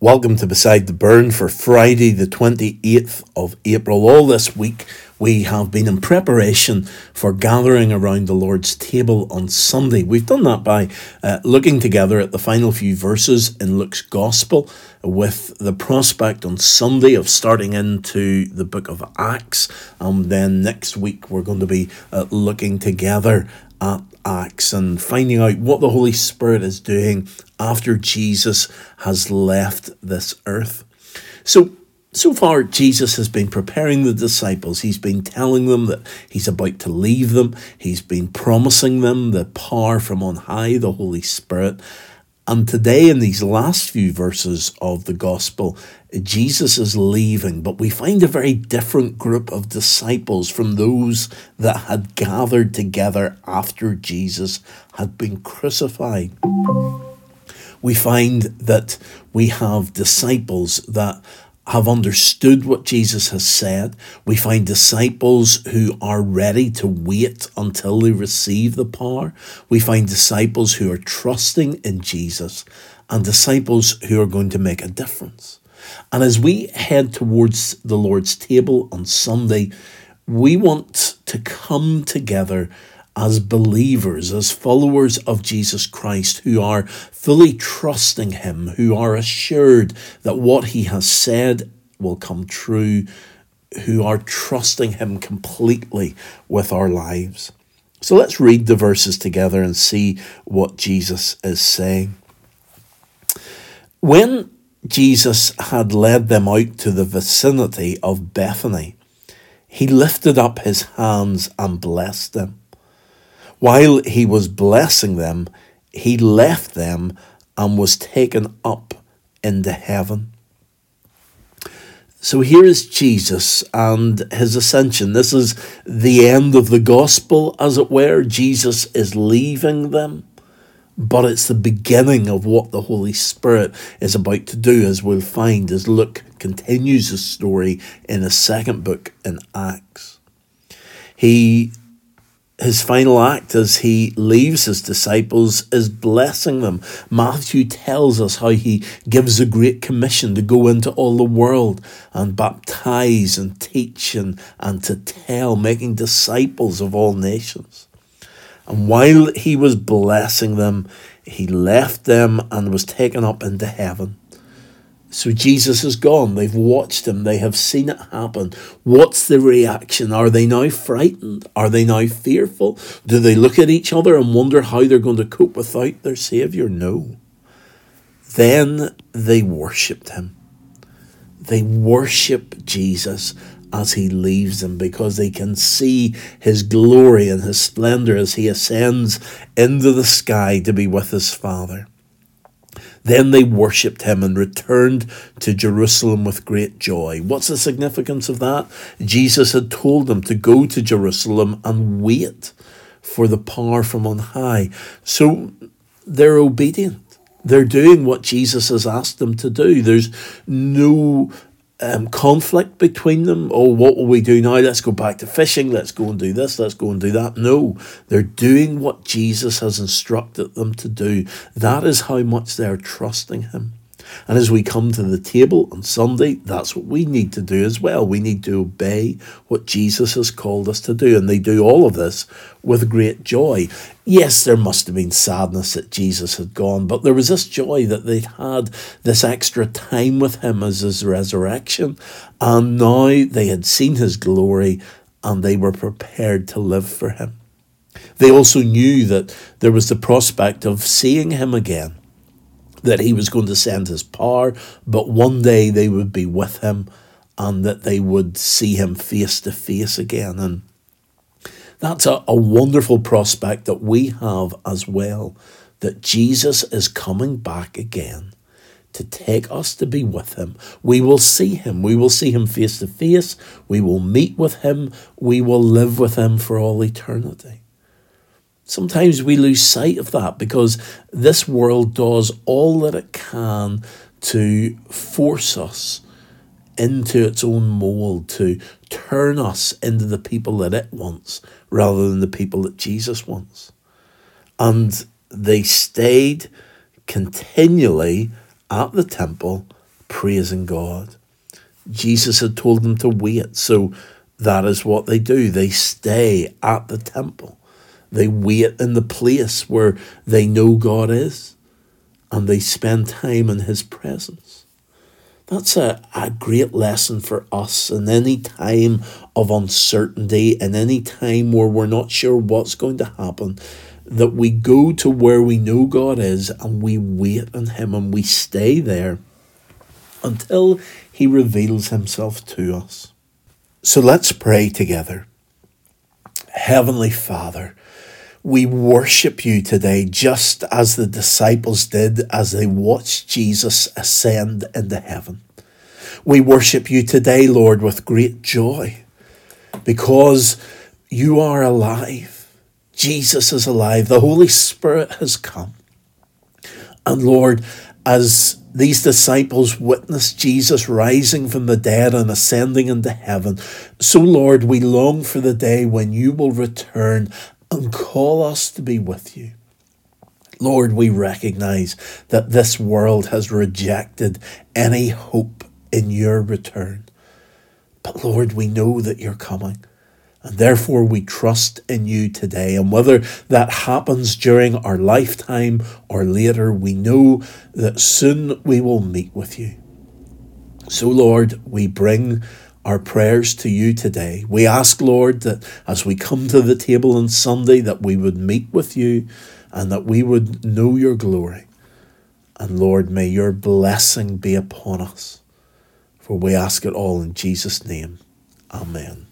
Welcome to Beside the Burn for Friday, the 28th of April. All this week, we have been in preparation for gathering around the Lord's table on Sunday. We've done that by uh, looking together at the final few verses in Luke's Gospel with the prospect on Sunday of starting into the book of Acts. And then next week, we're going to be uh, looking together at Acts and finding out what the Holy Spirit is doing after Jesus has left this earth. So, so far, Jesus has been preparing the disciples. He's been telling them that he's about to leave them. He's been promising them the power from on high, the Holy Spirit. And today, in these last few verses of the gospel, Jesus is leaving, but we find a very different group of disciples from those that had gathered together after Jesus had been crucified. We find that we have disciples that have understood what Jesus has said. We find disciples who are ready to wait until they receive the power. We find disciples who are trusting in Jesus and disciples who are going to make a difference. And as we head towards the Lord's table on Sunday, we want to come together as believers, as followers of Jesus Christ, who are fully trusting Him, who are assured that what He has said will come true, who are trusting Him completely with our lives. So let's read the verses together and see what Jesus is saying. When Jesus had led them out to the vicinity of Bethany, he lifted up his hands and blessed them. While he was blessing them, he left them and was taken up into heaven. So here is Jesus and his ascension. This is the end of the gospel, as it were. Jesus is leaving them, but it's the beginning of what the Holy Spirit is about to do, as we'll find as Luke continues the story in the second book in Acts. He his final act as he leaves his disciples is blessing them. Matthew tells us how he gives a great commission to go into all the world and baptize and teach and, and to tell, making disciples of all nations. And while he was blessing them, he left them and was taken up into heaven. So Jesus is gone. They've watched him. They have seen it happen. What's the reaction? Are they now frightened? Are they now fearful? Do they look at each other and wonder how they're going to cope without their Saviour? No. Then they worshipped him. They worship Jesus as he leaves them because they can see his glory and his splendour as he ascends into the sky to be with his Father. Then they worshipped him and returned to Jerusalem with great joy. What's the significance of that? Jesus had told them to go to Jerusalem and wait for the power from on high. So they're obedient. They're doing what Jesus has asked them to do. There's no um, conflict between them. Oh, what will we do now? Let's go back to fishing. Let's go and do this. Let's go and do that. No, they're doing what Jesus has instructed them to do. That is how much they're trusting Him. And as we come to the table on Sunday, that's what we need to do as well. We need to obey what Jesus has called us to do. And they do all of this with great joy. Yes, there must have been sadness that Jesus had gone, but there was this joy that they'd had this extra time with him as his resurrection. And now they had seen his glory and they were prepared to live for him. They also knew that there was the prospect of seeing him again that he was going to send his power, but one day they would be with him and that they would see him face to face again. And that's a, a wonderful prospect that we have as well that Jesus is coming back again to take us to be with him. We will see him. We will see him face to face. We will meet with him. We will live with him for all eternity. Sometimes we lose sight of that because this world does all that it can to force us into its own mold, to turn us into the people that it wants rather than the people that Jesus wants. And they stayed continually at the temple praising God. Jesus had told them to wait, so that is what they do. They stay at the temple. They wait in the place where they know God is, and they spend time in His presence. That's a, a great lesson for us in any time of uncertainty, in any time where we're not sure what's going to happen, that we go to where we know God is and we wait on Him and we stay there until He reveals Himself to us. So let's pray together. Heavenly Father, we worship you today just as the disciples did as they watched Jesus ascend into heaven. We worship you today, Lord, with great joy because you are alive. Jesus is alive. The Holy Spirit has come. And Lord, as these disciples witnessed Jesus rising from the dead and ascending into heaven. So, Lord, we long for the day when you will return and call us to be with you. Lord, we recognize that this world has rejected any hope in your return. But Lord, we know that you're coming. And therefore, we trust in you today. And whether that happens during our lifetime or later, we know that soon we will meet with you. So, Lord, we bring our prayers to you today. We ask, Lord, that as we come to the table on Sunday, that we would meet with you and that we would know your glory. And Lord, may your blessing be upon us. For we ask it all in Jesus' name. Amen.